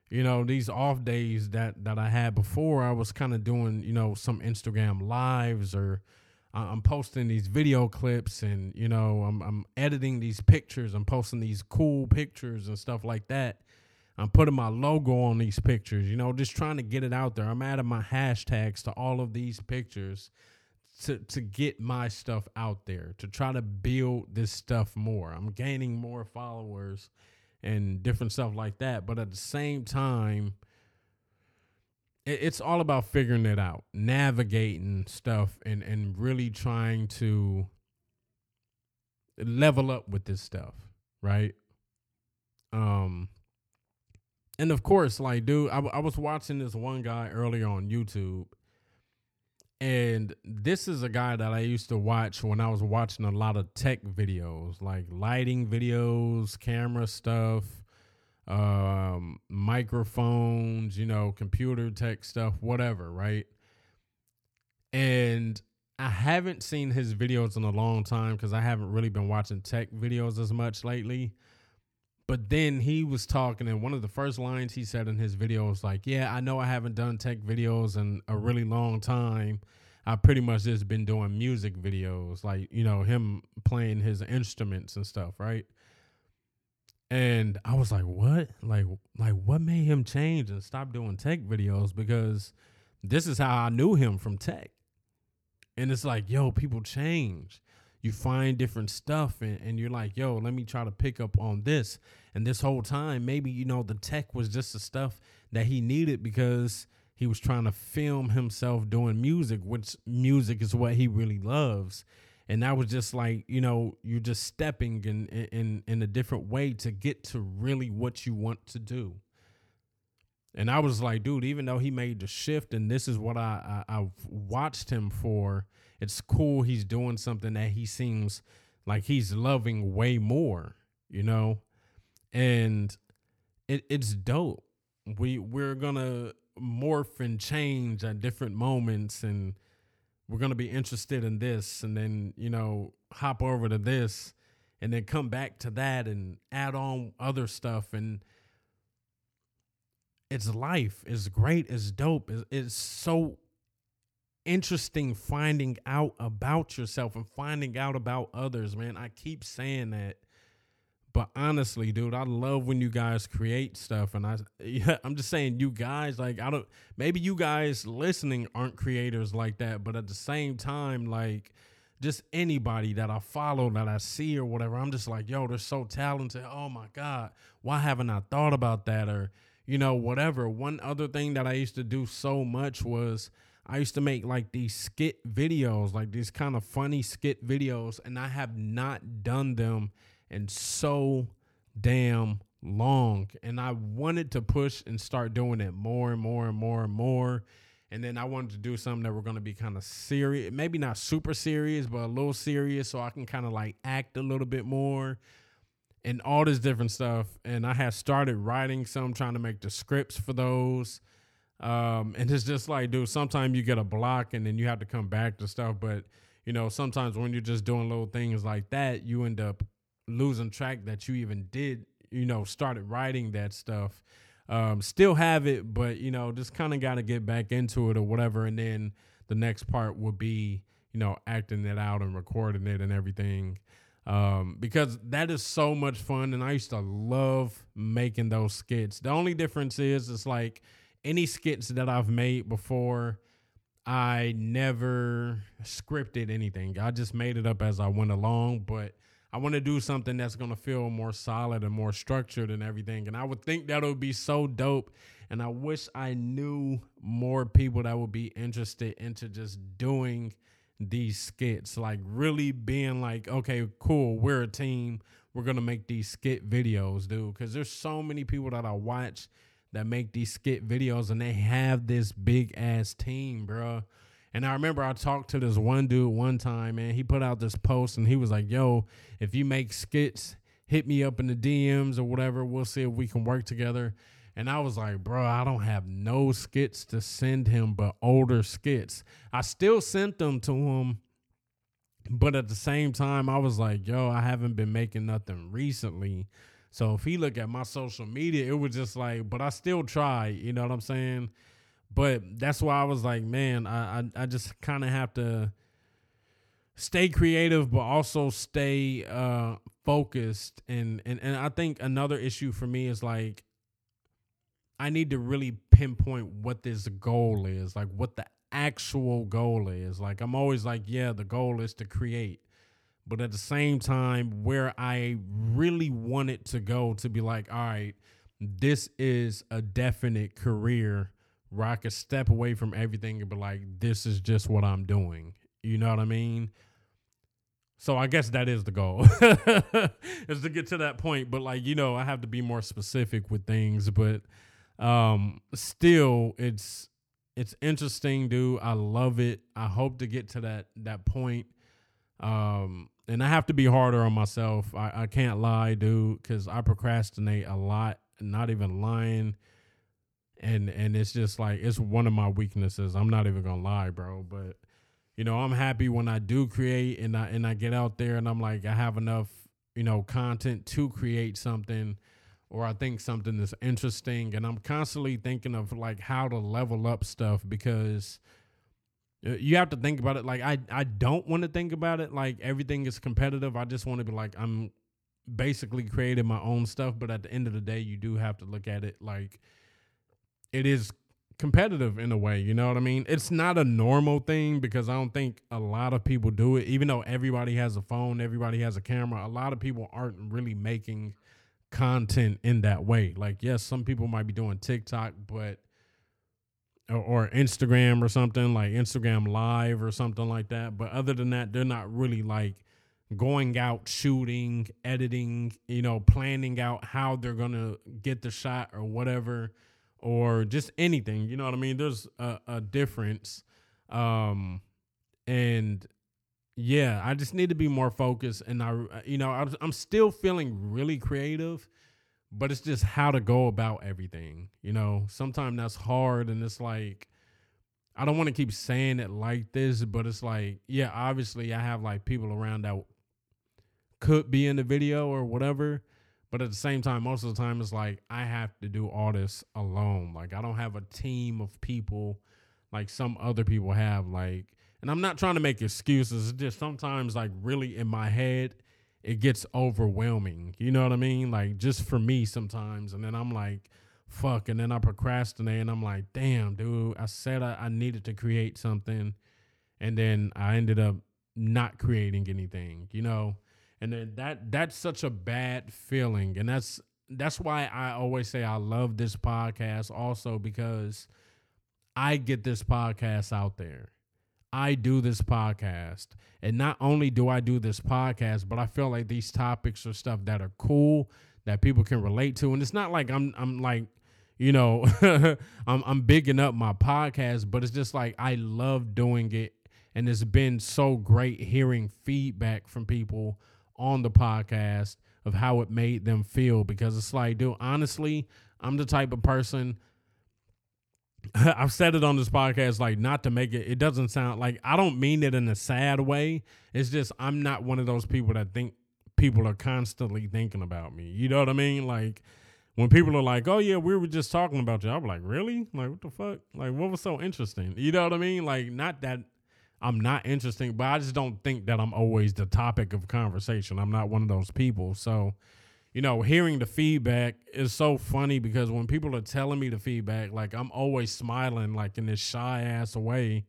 you know, these off days that that I had before, I was kind of doing, you know, some Instagram lives or I'm posting these video clips and you know I'm I'm editing these pictures. I'm posting these cool pictures and stuff like that. I'm putting my logo on these pictures, you know, just trying to get it out there. I'm adding my hashtags to all of these pictures to to get my stuff out there, to try to build this stuff more. I'm gaining more followers and different stuff like that, but at the same time it, it's all about figuring it out, navigating stuff and and really trying to level up with this stuff, right? Um and of course, like, dude, I, I was watching this one guy earlier on YouTube, and this is a guy that I used to watch when I was watching a lot of tech videos, like lighting videos, camera stuff, um, microphones, you know, computer tech stuff, whatever, right? And I haven't seen his videos in a long time because I haven't really been watching tech videos as much lately. But then he was talking, and one of the first lines he said in his video was like, Yeah, I know I haven't done tech videos in a really long time. I pretty much just been doing music videos, like, you know, him playing his instruments and stuff, right? And I was like, What? Like, like what made him change and stop doing tech videos? Because this is how I knew him from tech. And it's like, yo, people change you find different stuff and, and you're like, yo, let me try to pick up on this. And this whole time, maybe, you know, the tech was just the stuff that he needed because he was trying to film himself doing music, which music is what he really loves. And that was just like, you know, you're just stepping in in in a different way to get to really what you want to do. And I was like, dude, even though he made the shift, and this is what I, I I've watched him for, it's cool he's doing something that he seems like he's loving way more, you know? And it it's dope. We we're gonna morph and change at different moments and we're gonna be interested in this and then, you know, hop over to this and then come back to that and add on other stuff and it's life. It's great. It's dope. It's, it's so interesting finding out about yourself and finding out about others, man. I keep saying that. But honestly, dude, I love when you guys create stuff and I yeah, I'm just saying you guys like I don't maybe you guys listening aren't creators like that, but at the same time like just anybody that I follow that I see or whatever, I'm just like, yo, they're so talented. Oh my god, why haven't I thought about that or you know, whatever. One other thing that I used to do so much was I used to make like these skit videos, like these kind of funny skit videos, and I have not done them in so damn long. And I wanted to push and start doing it more and more and more and more. And then I wanted to do something that were going to be kind of serious, maybe not super serious, but a little serious, so I can kind of like act a little bit more and all this different stuff. And I had started writing some, trying to make the scripts for those. Um, and it's just like, dude, sometimes you get a block and then you have to come back to stuff. But, you know, sometimes when you're just doing little things like that, you end up losing track that you even did, you know, started writing that stuff. Um, still have it, but, you know, just kind of got to get back into it or whatever. And then the next part would be, you know, acting it out and recording it and everything um, because that is so much fun, and I used to love making those skits. The only difference is, it's like any skits that I've made before. I never scripted anything. I just made it up as I went along, but I want to do something that's going to feel more solid and more structured and everything. And I would think that would be so dope. And I wish I knew more people that would be interested into just doing these skits, like really being like, okay, cool, we're a team. We're gonna make these skit videos, dude. Because there's so many people that I watch that make these skit videos, and they have this big ass team, bro. And I remember I talked to this one dude one time, man. He put out this post, and he was like, "Yo, if you make skits, hit me up in the DMs or whatever. We'll see if we can work together." And I was like, bro, I don't have no skits to send him, but older skits. I still sent them to him, but at the same time, I was like, yo, I haven't been making nothing recently. So if he look at my social media, it was just like, but I still try, you know what I'm saying? But that's why I was like, man, I I, I just kind of have to stay creative, but also stay uh focused. And and and I think another issue for me is like I need to really pinpoint what this goal is, like what the actual goal is. Like I'm always like, yeah, the goal is to create. But at the same time, where I really want it to go to be like, all right, this is a definite career where I could step away from everything and be like, this is just what I'm doing. You know what I mean? So I guess that is the goal is to get to that point. But like, you know, I have to be more specific with things, but um still it's it's interesting, dude. I love it. I hope to get to that that point. Um and I have to be harder on myself. I, I can't lie, dude, because I procrastinate a lot, not even lying. And and it's just like it's one of my weaknesses. I'm not even gonna lie, bro. But you know, I'm happy when I do create and I and I get out there and I'm like I have enough, you know, content to create something or I think something is interesting and I'm constantly thinking of like how to level up stuff because uh, you have to think about it like I I don't want to think about it like everything is competitive. I just want to be like I'm basically creating my own stuff, but at the end of the day you do have to look at it like it is competitive in a way, you know what I mean? It's not a normal thing because I don't think a lot of people do it. Even though everybody has a phone, everybody has a camera, a lot of people aren't really making content in that way. Like, yes, some people might be doing TikTok, but or, or Instagram or something like Instagram Live or something like that. But other than that, they're not really like going out shooting, editing, you know, planning out how they're gonna get the shot or whatever or just anything. You know what I mean? There's a, a difference. Um, and yeah, I just need to be more focused. And I, uh, you know, I'm, I'm still feeling really creative, but it's just how to go about everything. You know, sometimes that's hard, and it's like, I don't want to keep saying it like this, but it's like, yeah, obviously I have like people around that could be in the video or whatever but at the same time, most of the time, it's like I have to do all this alone. Like I don't have a team of people like some other people have. Like, and I'm not trying to make excuses. It's just sometimes, like, really in my head, it gets overwhelming. You know what I mean? Like, just for me sometimes. And then I'm like, fuck. And then I procrastinate and I'm like, damn, dude, I said I, I needed to create something. And then I ended up not creating anything, you know? and then that that's such a bad feeling and that's that's why i always say i love this podcast also because i get this podcast out there i do this podcast. And not only do i do this podcast but i feel like these topics are stuff that are cool that people can relate to. And it's not like i'm i'm like you know i'm i'm bigging up my podcast but it's just like i love doing it. And it's been so great hearing feedback from people on the podcast of how it made them feel. Because it's like, dude, honestly, I'm the type of person. I've said it on this podcast, like not to make it. It doesn't sound like I don't mean it in a sad way. It's just I'm not one of those people that think people are constantly thinking about me. You know what I mean? Like when people are like, "Oh yeah, we were just talking about you," I'm like, "Really? Like what the fuck? Like what was so interesting?" You know what I mean? Like not that I'm not interesting, but I just don't think that I'm always the topic of conversation. I'm not one of those people. So, you know, hearing the feedback is so funny because when people are telling me the feedback, like I'm always smiling like in this shy ass way.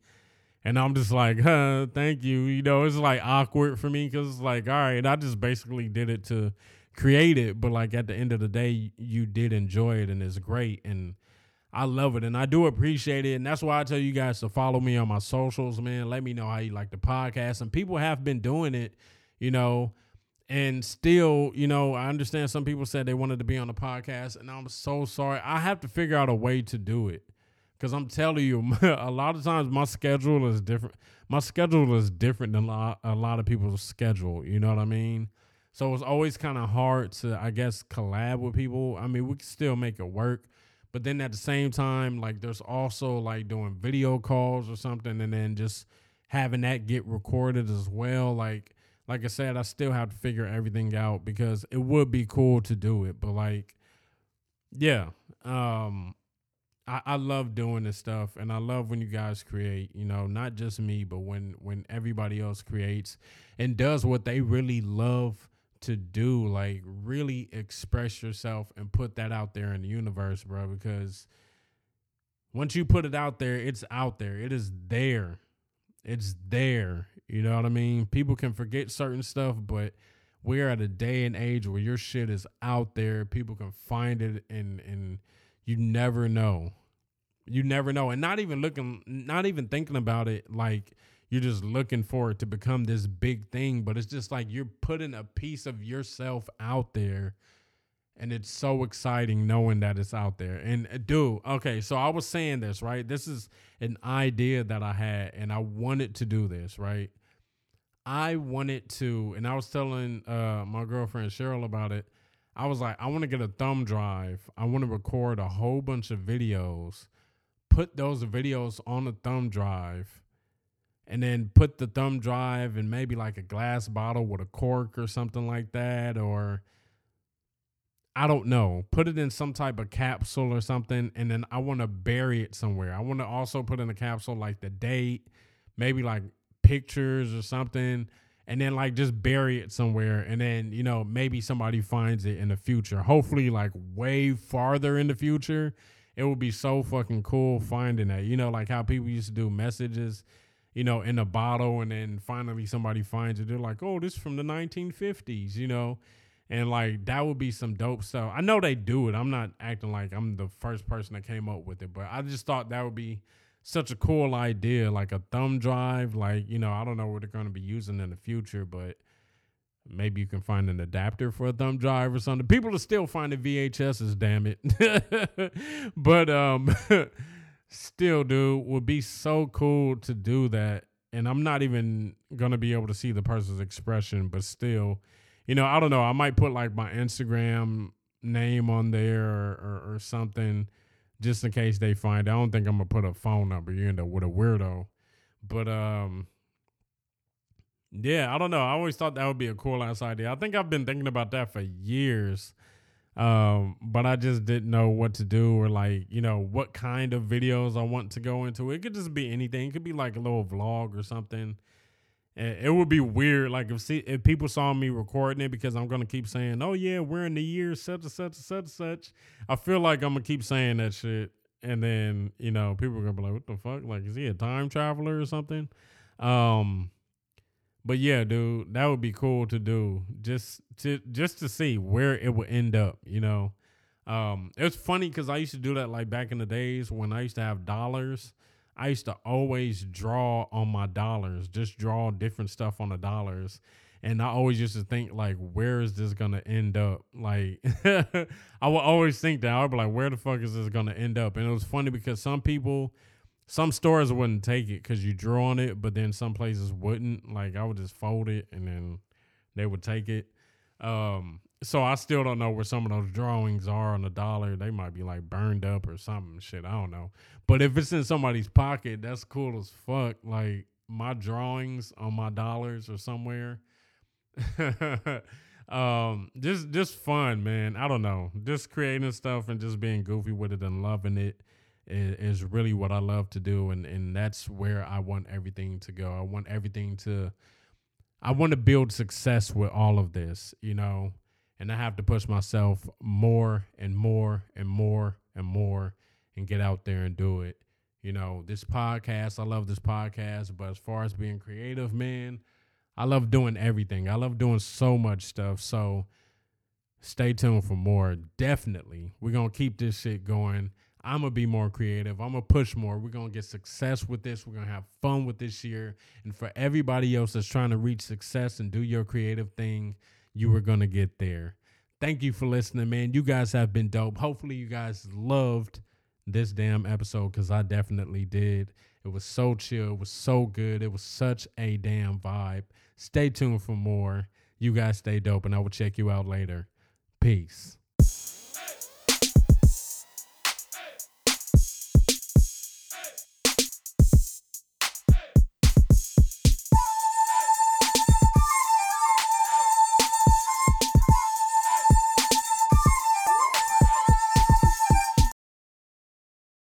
And I'm just like, huh, thank you. You know, it's like awkward for me because it's like, all right, I just basically did it to create it. But like at the end of the day, you did enjoy it and it's great. And I love it and I do appreciate it. And that's why I tell you guys to follow me on my socials, man. Let me know how you like the podcast. And people have been doing it, you know, and still, you know, I understand some people said they wanted to be on the podcast, and I'm so sorry. I have to figure out a way to do it. Cause I'm telling you, a lot of times my schedule is different. My schedule is different than a lot of people's schedule. You know what I mean? So it's always kind of hard to, I guess, collab with people. I mean, we can still make it work, but then at the same time, like there's also like doing video calls or something, and then just having that get recorded as well. Like like I said, I still have to figure everything out because it would be cool to do it, but like, yeah, um, I, I love doing this stuff, and I love when you guys create. You know, not just me, but when when everybody else creates and does what they really love to do. Like really express yourself and put that out there in the universe, bro. Because once you put it out there, it's out there. It is there. It's there. You know what I mean? People can forget certain stuff, but we're at a day and age where your shit is out there. People can find it and and you never know. You never know. And not even looking not even thinking about it like you're just looking for it to become this big thing, but it's just like you're putting a piece of yourself out there and it's so exciting knowing that it's out there. And uh, dude, okay, so I was saying this, right? This is an idea that I had and I wanted to do this, right? I wanted to, and I was telling uh, my girlfriend Cheryl about it. I was like, I want to get a thumb drive. I want to record a whole bunch of videos, put those videos on a thumb drive, and then put the thumb drive in maybe like a glass bottle with a cork or something like that, or I don't know, put it in some type of capsule or something, and then I want to bury it somewhere. I want to also put in a capsule like the date, maybe like pictures or something, and then like just bury it somewhere, and then you know maybe somebody finds it in the future. Hopefully, like way farther in the future, it would be so fucking cool finding that. You know, like how people used to do messages you know, in a bottle, and then finally somebody finds it. They're like, "Oh, this is from the 1950s," you know, and like that would be some dope stuff. I know they do it. I'm not acting like I'm the first person that came up with it, but I just thought that would be such a cool idea, like a thumb drive. Like you know, I don't know what they're going to be using in the future, but maybe you can find an adapter for a thumb drive or something. People are still finding VHSs, damn it. but um, still, dude, would be so cool to do that. And I'm not even gonna be able to see the person's expression, but still you know, I don't know. I might put like my Instagram name on there or, or, or something just in case they find. I don't think I'm gonna put a phone number. You end up with a weirdo. But um, yeah, I don't know. I always thought that would be a cool ass idea. I think I've been thinking about that for years. Um, but I just didn't know what to do or like, you know, what kind of videos I want to go into. It could just be anything. It could be like a little vlog or something it would be weird, like if see if people saw me recording it because I'm gonna keep saying, "Oh yeah, we're in the year such and such and such and such." I feel like I'm gonna keep saying that shit, and then you know people are gonna be like, "What the fuck? Like, is he a time traveler or something?" Um, but yeah, dude, that would be cool to do just to just to see where it would end up. You know, um, it's funny because I used to do that like back in the days when I used to have dollars I used to always draw on my dollars, just draw different stuff on the dollars. And I always used to think like, where is this gonna end up? Like, I would always think that I would be like, where the fuck is this gonna end up? And it was funny because some people, some stores wouldn't take it because you draw on it, but then some places wouldn't. Like, I would just fold it and then they would take it. Um, so I still don't know where some of those drawings are on the dollar. They might be like burned up or something. Shit, I don't know. But if it's in somebody's pocket, that's cool as fuck. Like my drawings on my dollars or somewhere. um, just just fun, man. I don't know. Just creating stuff and just being goofy with it and loving it is, is really what I love to do, and and that's where I want everything to go. I want everything to. I want to build success with all of this, you know and I have to push myself more and more and more and more and get out there and do it. You know, this podcast, I love this podcast, but as far as being creative, man, I love doing everything. I love doing so much stuff. So stay tuned for more. Definitely. We're going to keep this shit going. I'm going to be more creative. I'm going to push more. We're going to get success with this. We're going to have fun with this year. And for everybody else that's trying to reach success and do your creative thing, you were going to get there. Thank you for listening, man. You guys have been dope. Hopefully, you guys loved this damn episode because I definitely did. It was so chill. It was so good. It was such a damn vibe. Stay tuned for more. You guys stay dope, and I will check you out later. Peace.